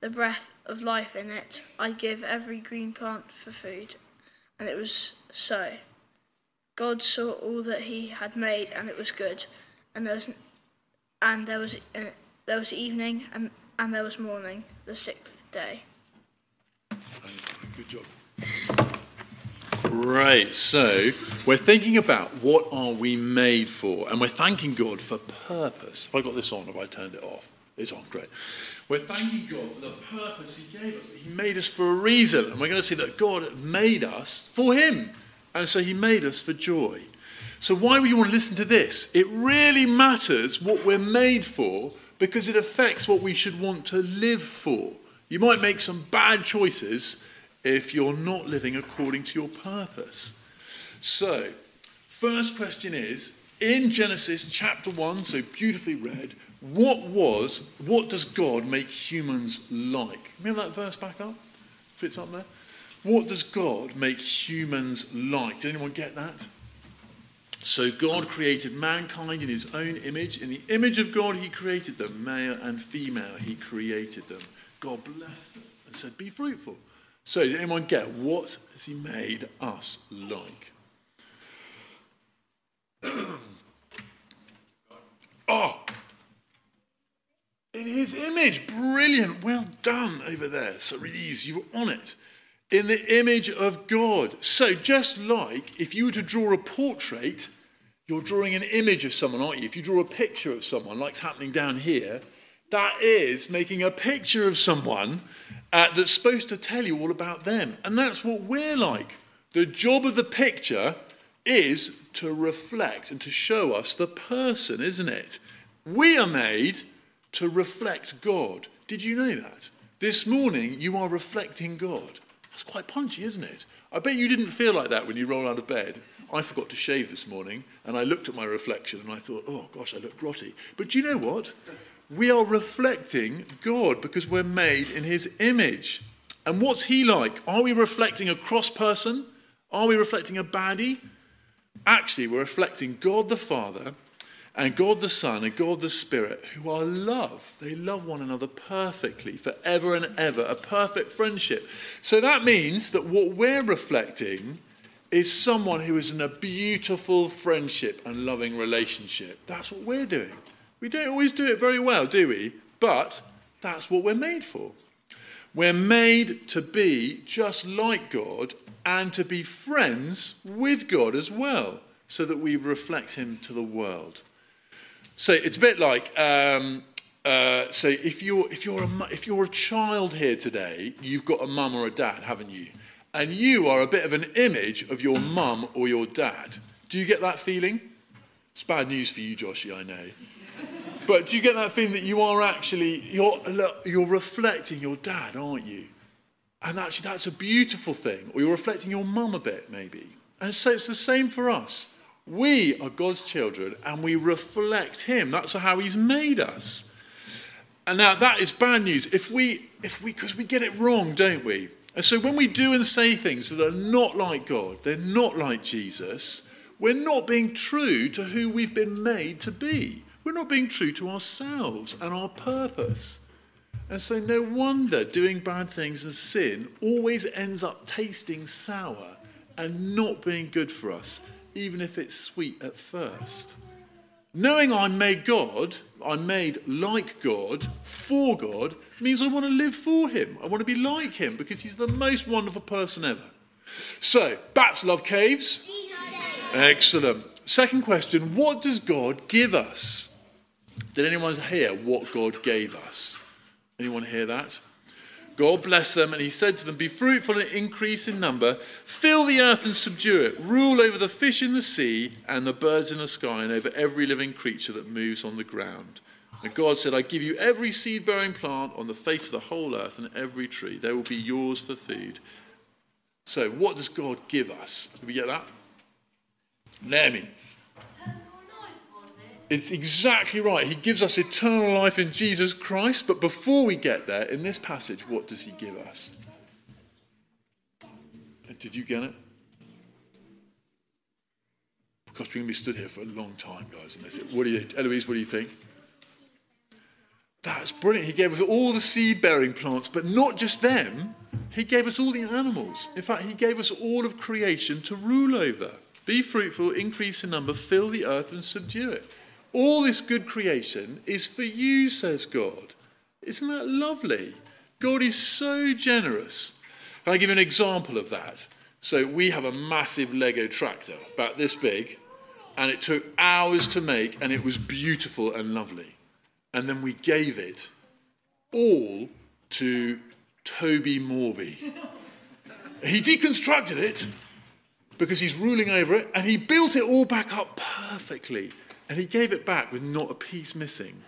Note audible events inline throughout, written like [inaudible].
the breath of life in it, I give every green plant for food. And it was so. God saw all that he had made, and it was good. And there was, and there was, uh, there was evening, and, and there was morning, the sixth day. Good job. Right, so we're thinking about what are we made for, and we're thanking God for purpose. If I got this on, have I turned it off? It's on, great. We're thanking God for the purpose He gave us. He made us for a reason. And we're going to see that God made us for Him. And so He made us for joy. So, why would you want to listen to this? It really matters what we're made for because it affects what we should want to live for. You might make some bad choices if you're not living according to your purpose. So, first question is in Genesis chapter 1, so beautifully read, what was, what does God make humans like? Remember that verse back up? Fits up there? What does God make humans like? Did anyone get that? So God created mankind in his own image. In the image of God, he created them, male and female, he created them. God blessed them and said, Be fruitful. So, did anyone get what has he made us like? oh, in his image. Brilliant. Well done over there. So really easy. You were on it. In the image of God. So just like if you were to draw a portrait, you're drawing an image of someone, aren't you? If you draw a picture of someone, like's happening down here, that is making a picture of someone uh, that's supposed to tell you all about them. And that's what we're like. The job of the picture is to reflect and to show us the person, isn't it? We are made to reflect God. Did you know that? This morning, you are reflecting God. That's quite punchy, isn't it? I bet you didn't feel like that when you rolled out of bed. I forgot to shave this morning, and I looked at my reflection and I thought, oh gosh, I look grotty. But do you know what? We are reflecting God because we're made in his image. And what's he like? Are we reflecting a cross person? Are we reflecting a baddie? Actually, we're reflecting God the Father and God the Son and God the Spirit, who are love. They love one another perfectly, forever and ever, a perfect friendship. So that means that what we're reflecting is someone who is in a beautiful friendship and loving relationship. That's what we're doing. We don't always do it very well, do we? But that's what we're made for. We're made to be just like God and to be friends with God as well, so that we reflect Him to the world. So it's a bit like um, uh, so if you're if you're a if you're a child here today, you've got a mum or a dad, haven't you? And you are a bit of an image of your mum or your dad. Do you get that feeling? It's bad news for you, Joshy, I know. But do you get that feeling that you are actually you're you're reflecting your dad, aren't you? And actually, that's a beautiful thing. Or you're reflecting your mum a bit, maybe. And so it's the same for us. We are God's children and we reflect Him. That's how He's made us. And now that is bad news. If we, if we, because we get it wrong, don't we? And so when we do and say things that are not like God, they're not like Jesus, we're not being true to who we've been made to be. We're not being true to ourselves and our purpose. And so, no wonder doing bad things and sin always ends up tasting sour and not being good for us even if it's sweet at first. Knowing I'm made God, I'm made like God, for God, means I want to live for Him. I want to be like Him because He's the most wonderful person ever. So, bats love caves. Excellent. Second question What does God give us? Did anyone hear what God gave us? Anyone hear that? God blessed them, and he said to them, Be fruitful and increase in number, fill the earth and subdue it, rule over the fish in the sea and the birds in the sky, and over every living creature that moves on the ground. And God said, I give you every seed bearing plant on the face of the whole earth and every tree. They will be yours for food. So, what does God give us? Did we get that? Naomi. It's exactly right. He gives us eternal life in Jesus Christ. But before we get there, in this passage, what does he give us? Uh, did you get it? Because we're going to be stood here for a long time, guys. And that's it. What do you, Eloise, what do you think? That's brilliant. He gave us all the seed bearing plants, but not just them. He gave us all the animals. In fact, He gave us all of creation to rule over. Be fruitful, increase in number, fill the earth, and subdue it. All this good creation is for you, says God. Isn't that lovely? God is so generous. Can I give an example of that? So, we have a massive Lego tractor, about this big, and it took hours to make, and it was beautiful and lovely. And then we gave it all to Toby Morby. he deconstructed it because he's ruling over it, and he built it all back up perfectly. And he gave it back with not a piece missing.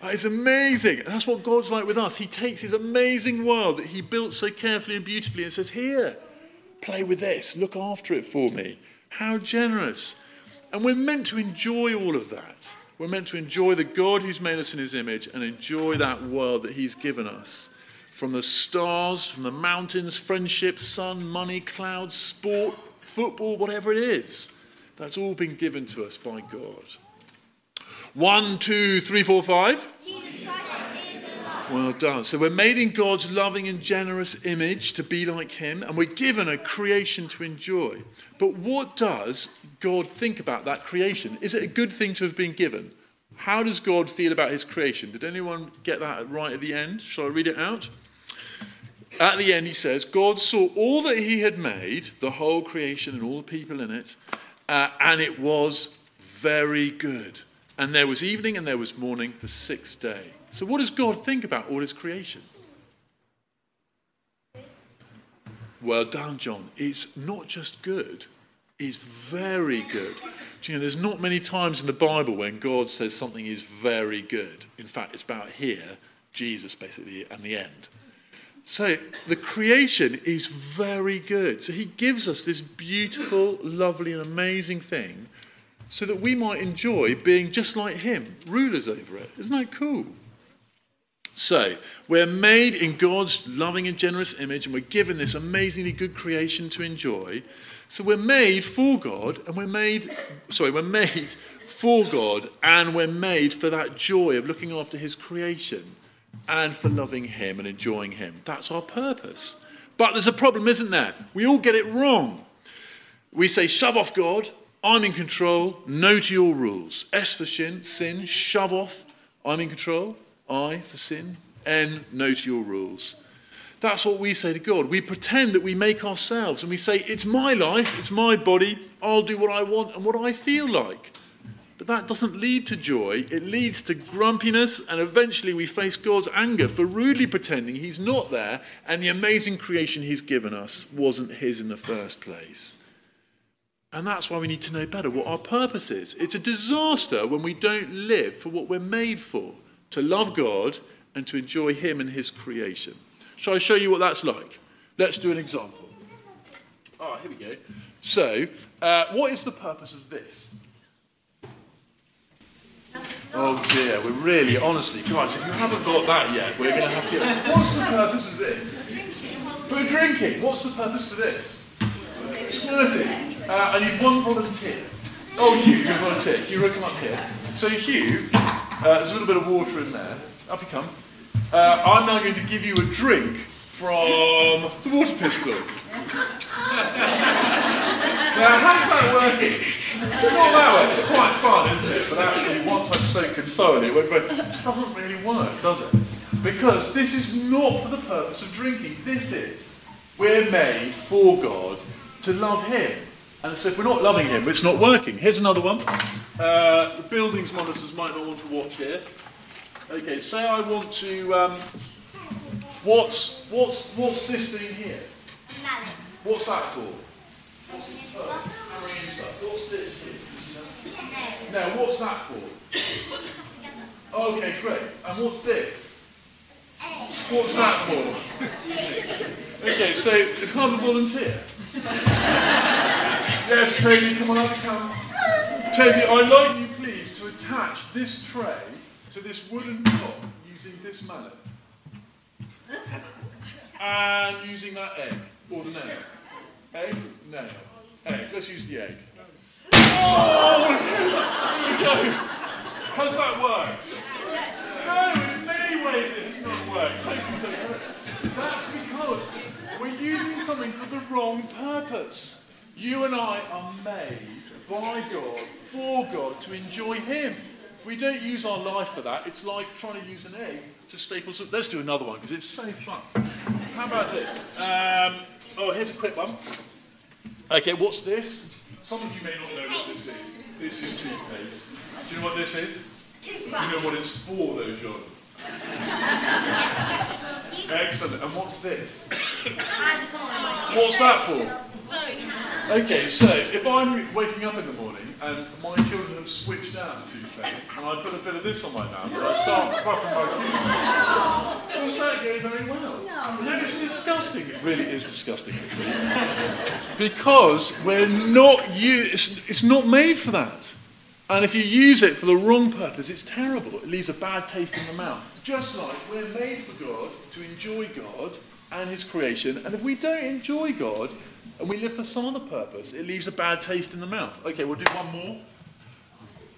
That is amazing. That's what God's like with us. He takes his amazing world that he built so carefully and beautifully and says, Here, play with this, look after it for me. How generous. And we're meant to enjoy all of that. We're meant to enjoy the God who's made us in his image and enjoy that world that he's given us. From the stars, from the mountains, friendship, sun, money, clouds, sport, football, whatever it is. That's all been given to us by God. One, two, three, four, five. Well done. So we're made in God's loving and generous image to be like Him, and we're given a creation to enjoy. But what does God think about that creation? Is it a good thing to have been given? How does God feel about His creation? Did anyone get that right at the end? Shall I read it out? At the end, he says, God saw all that He had made, the whole creation and all the people in it, uh, and it was very good. And there was evening and there was morning, the sixth day. So, what does God think about all his creation? Well done, John. It's not just good, it's very good. Do you know, there's not many times in the Bible when God says something is very good. In fact, it's about here, Jesus basically, and the end. So the creation is very good. So he gives us this beautiful, lovely, and amazing thing so that we might enjoy being just like him, rulers over it. Isn't that cool? So, we're made in God's loving and generous image, and we're given this amazingly good creation to enjoy. So, we're made for God, and we're made, sorry, we're made [laughs] for God, and we're made for that joy of looking after His creation and for loving Him and enjoying Him. That's our purpose. But there's a problem, isn't there? We all get it wrong. We say, shove off God, I'm in control, no to your rules. S for sin, sin, shove off, I'm in control. I for sin, N, no to your rules. That's what we say to God. We pretend that we make ourselves and we say, It's my life, it's my body, I'll do what I want and what I feel like. But that doesn't lead to joy, it leads to grumpiness, and eventually we face God's anger for rudely pretending He's not there and the amazing creation He's given us wasn't His in the first place. And that's why we need to know better what our purpose is. It's a disaster when we don't live for what we're made for to love God and to enjoy Him and His creation. Shall I show you what that's like? Let's do an example. Ah, oh, here we go. So, uh, what is the purpose of this? Oh dear, we're really, honestly, guys, if you haven't got that yet, we're going to have to. What's the purpose of this? For drinking. What's the purpose for this? Squirting. Uh, I need one volunteer. Oh, Hugh, you're a volunteer. Hugh, you come up here. So, Hugh, uh, there's a little bit of water in there. Up you come. Uh, I'm now going to give you a drink from the water pistol. [laughs] now, how's that working? Not that way. It's quite fun, isn't it? But actually, once I've soaked thoroughly, it doesn't really work, does it? Because this is not for the purpose of drinking. This is. We're made for God to love Him. And so if we're not loving Him, it's not working. Here's another one. Uh, the buildings monitors might not want to watch here. Okay, say I want to. Um, what's what's what's this thing here? Mallet. What's that for? Stuff. What's this here? No. Now, what's that for? Okay, great. And what's this? What's that for? Okay, so I have a volunteer? yes, Toby, come on up, come. Toby, I'd like you please to attach this tray to this wooden top using this mallet. [laughs] And using that egg, or the nail. Egg, nail. Egg, let's use the egg. Oh! There we go. How's that work? No, in many ways it has not worked. That's because we're using something for the wrong purpose. You and I are made by God, for God, to enjoy Him. If we don't use our life for that, it's like trying to use an egg to staple some. Let's do another one because it's so fun. How about this? Um, oh, here's a quick one. Okay, what's this? Some of you may not know what this is. This is toothpaste. Do you know what this is? Do you know what it's for, though, John? Excellent. And what's this? What's that for? Okay, so if I'm waking up in the morning and my children have switched out the toothpaste and I put a bit of this on my mouth and I start brushing my teeth, does that go very well? No. No, it's disgusting. It really is disgusting, actually. because we're not u- it's, it's not made for that. And if you use it for the wrong purpose, it's terrible. It leaves a bad taste in the mouth. Just like we're made for God to enjoy God and His creation. And if we don't enjoy God and we live for some other purpose, it leaves a bad taste in the mouth. Okay, we'll do one more.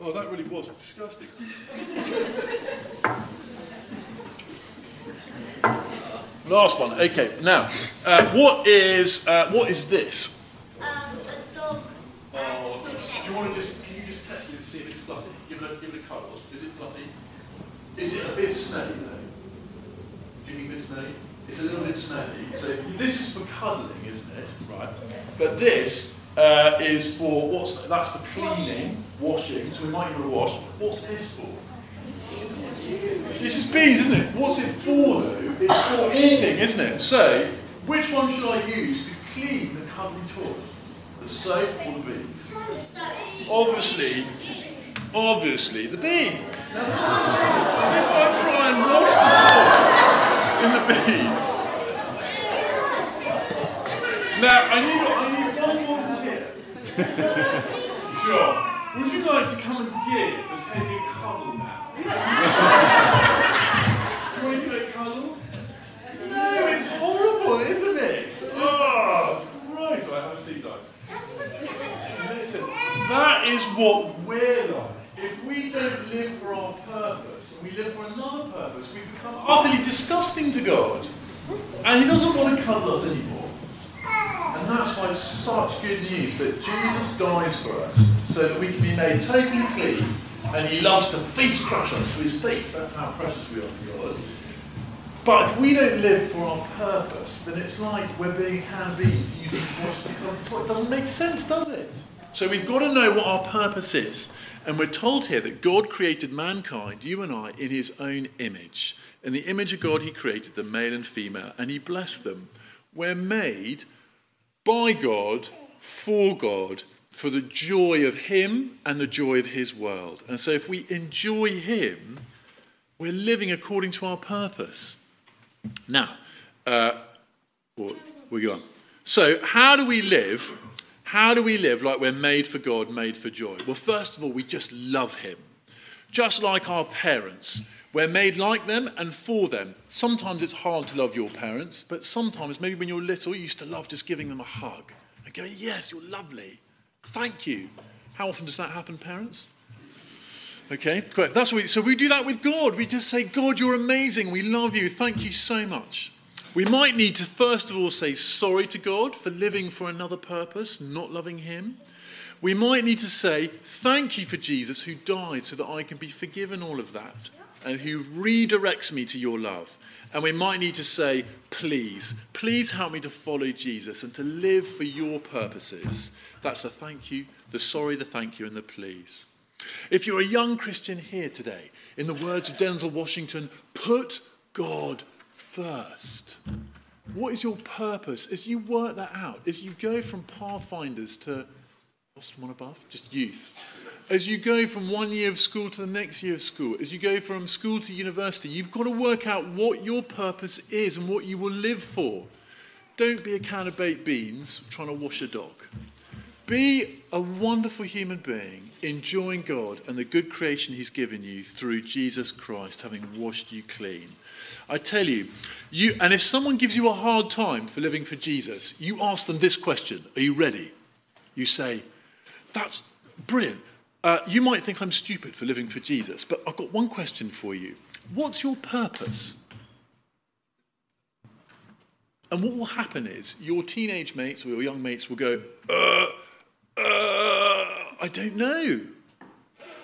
Oh, that really was disgusting. Last one. Okay, now, uh, what is uh, what is this? Um, a dog. Oh, do you want to just, can you just test it to see if it's fluffy? Give it a, give it a cuddle. Is it fluffy? Is it a bit smelly though? Do you think a bit smelly? It's a little bit smelly. So this is for cuddling, isn't it? Right. But this uh, is for, what's, that's for cleaning, washing, so we might even wash. What's this for? This is beans, isn't it? What's it for though? It's for eating, isn't it? So, which one should I use to clean the cuddling toy? The soap or the beans? Obviously, obviously the beans. Now, if I try and wash the toy in the beans. Now, I need, I need one volunteer. [laughs] Sure. Would you like to come and give and take a cuddle now? [laughs] Do you want to a cuddle? No, it's horrible, isn't it? Oh, it's great. I have a seat though. Listen, that is what we're like. If we don't live for our purpose we live for another purpose, we become utterly disgusting to God. And He doesn't want to cuddle us anymore. And that's why it's such good news that Jesus dies for us so that we can be made totally clean. And He loves to face crush us to His face. That's how precious we are to God. But if we don't live for our purpose, then it's like we're being hand beans using. It doesn't make sense, does it? So we've got to know what our purpose is. And we're told here that God created mankind, you and I, in his own image. In the image of God, he created them, male and female, and he blessed them. We're made by God, for God, for the joy of him and the joy of his world. And so if we enjoy him, we're living according to our purpose. Now, uh, we go on. So, how do we live? How do we live like we're made for God, made for joy? Well, first of all, we just love Him. Just like our parents, we're made like them and for them. Sometimes it's hard to love your parents, but sometimes, maybe when you're little, you used to love just giving them a hug and go, Yes, you're lovely. Thank you. How often does that happen, parents? Okay, great. That's what we, so we do that with God. We just say, God, you're amazing. We love you. Thank you so much. We might need to first of all say sorry to God for living for another purpose, not loving Him. We might need to say, Thank you for Jesus who died so that I can be forgiven all of that and who redirects me to your love. And we might need to say, Please, please help me to follow Jesus and to live for your purposes. That's the thank you, the sorry, the thank you, and the please. If you're a young Christian here today, in the words of Denzel Washington, put God first. What is your purpose as you work that out, as you go from pathfinders to lost one above? Just youth. As you go from one year of school to the next year of school, as you go from school to university, you've got to work out what your purpose is and what you will live for. Don't be a can of baked beans trying to wash a dog. Be a wonderful human being, enjoying God and the good creation He's given you through Jesus Christ, having washed you clean. I tell you, you, and if someone gives you a hard time for living for Jesus, you ask them this question Are you ready? You say, That's brilliant. Uh, you might think I'm stupid for living for Jesus, but I've got one question for you. What's your purpose? And what will happen is your teenage mates or your young mates will go, uh, I don't know.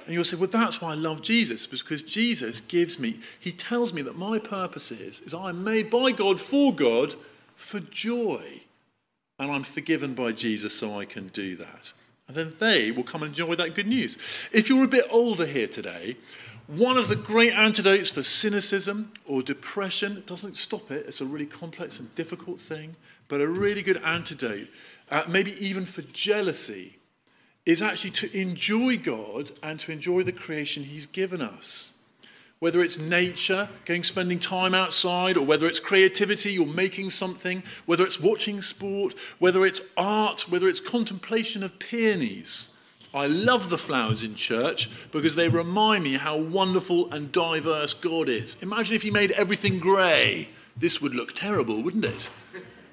And you'll say, well, that's why I love Jesus, because Jesus gives me, he tells me that my purpose is, is I'm made by God for God for joy. And I'm forgiven by Jesus so I can do that. And then they will come and enjoy that good news. If you're a bit older here today, one of the great antidotes for cynicism or depression doesn't stop it, it's a really complex and difficult thing, but a really good antidote, uh, maybe even for jealousy, is actually to enjoy God and to enjoy the creation He's given us. Whether it's nature, going spending time outside, or whether it's creativity you're making something, whether it's watching sport, whether it's art, whether it's contemplation of peonies. I love the flowers in church because they remind me how wonderful and diverse God is. Imagine if He made everything grey. This would look terrible, wouldn't it?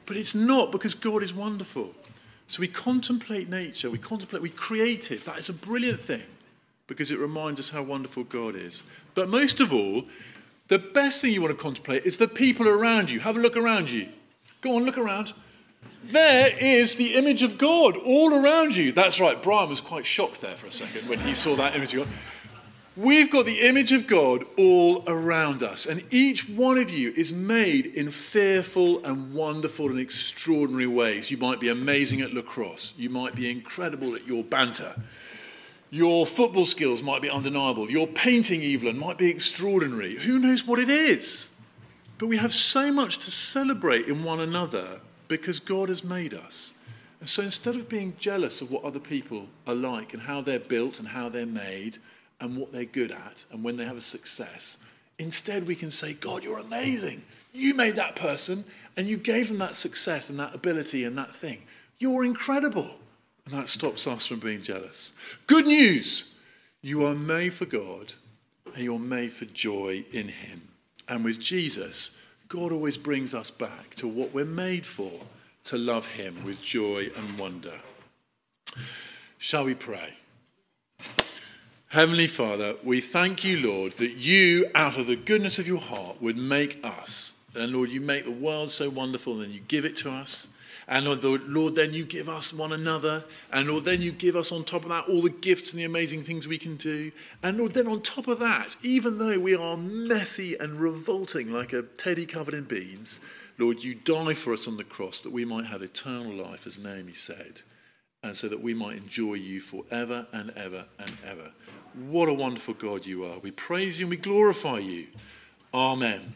But it's not because God is wonderful. So we contemplate nature, we contemplate, we create it. That is a brilliant thing because it reminds us how wonderful God is. But most of all, the best thing you want to contemplate is the people around you. Have a look around you. Go on, look around. There is the image of God all around you. That's right, Brian was quite shocked there for a second when he saw that image of God. We've got the image of God all around us, and each one of you is made in fearful and wonderful and extraordinary ways. You might be amazing at lacrosse, you might be incredible at your banter, your football skills might be undeniable, your painting, Evelyn, might be extraordinary. Who knows what it is? But we have so much to celebrate in one another because God has made us. And so instead of being jealous of what other people are like and how they're built and how they're made and what they're good at and when they have a success, instead we can say, God, you're amazing. You made that person and you gave them that success and that ability and that thing. You're incredible. And that stops us from being jealous. Good news you are made for God and you're made for joy in Him. And with Jesus, God always brings us back to what we're made for to love Him with joy and wonder. Shall we pray? Heavenly Father, we thank you, Lord, that you, out of the goodness of your heart, would make us. And Lord, you make the world so wonderful, and you give it to us. And Lord, then you give us one another. And Lord, then you give us on top of that all the gifts and the amazing things we can do. And Lord, then on top of that, even though we are messy and revolting like a teddy covered in beans, Lord, you die for us on the cross that we might have eternal life, as Naomi said, and so that we might enjoy you forever and ever and ever. What a wonderful God you are. We praise you and we glorify you. Amen.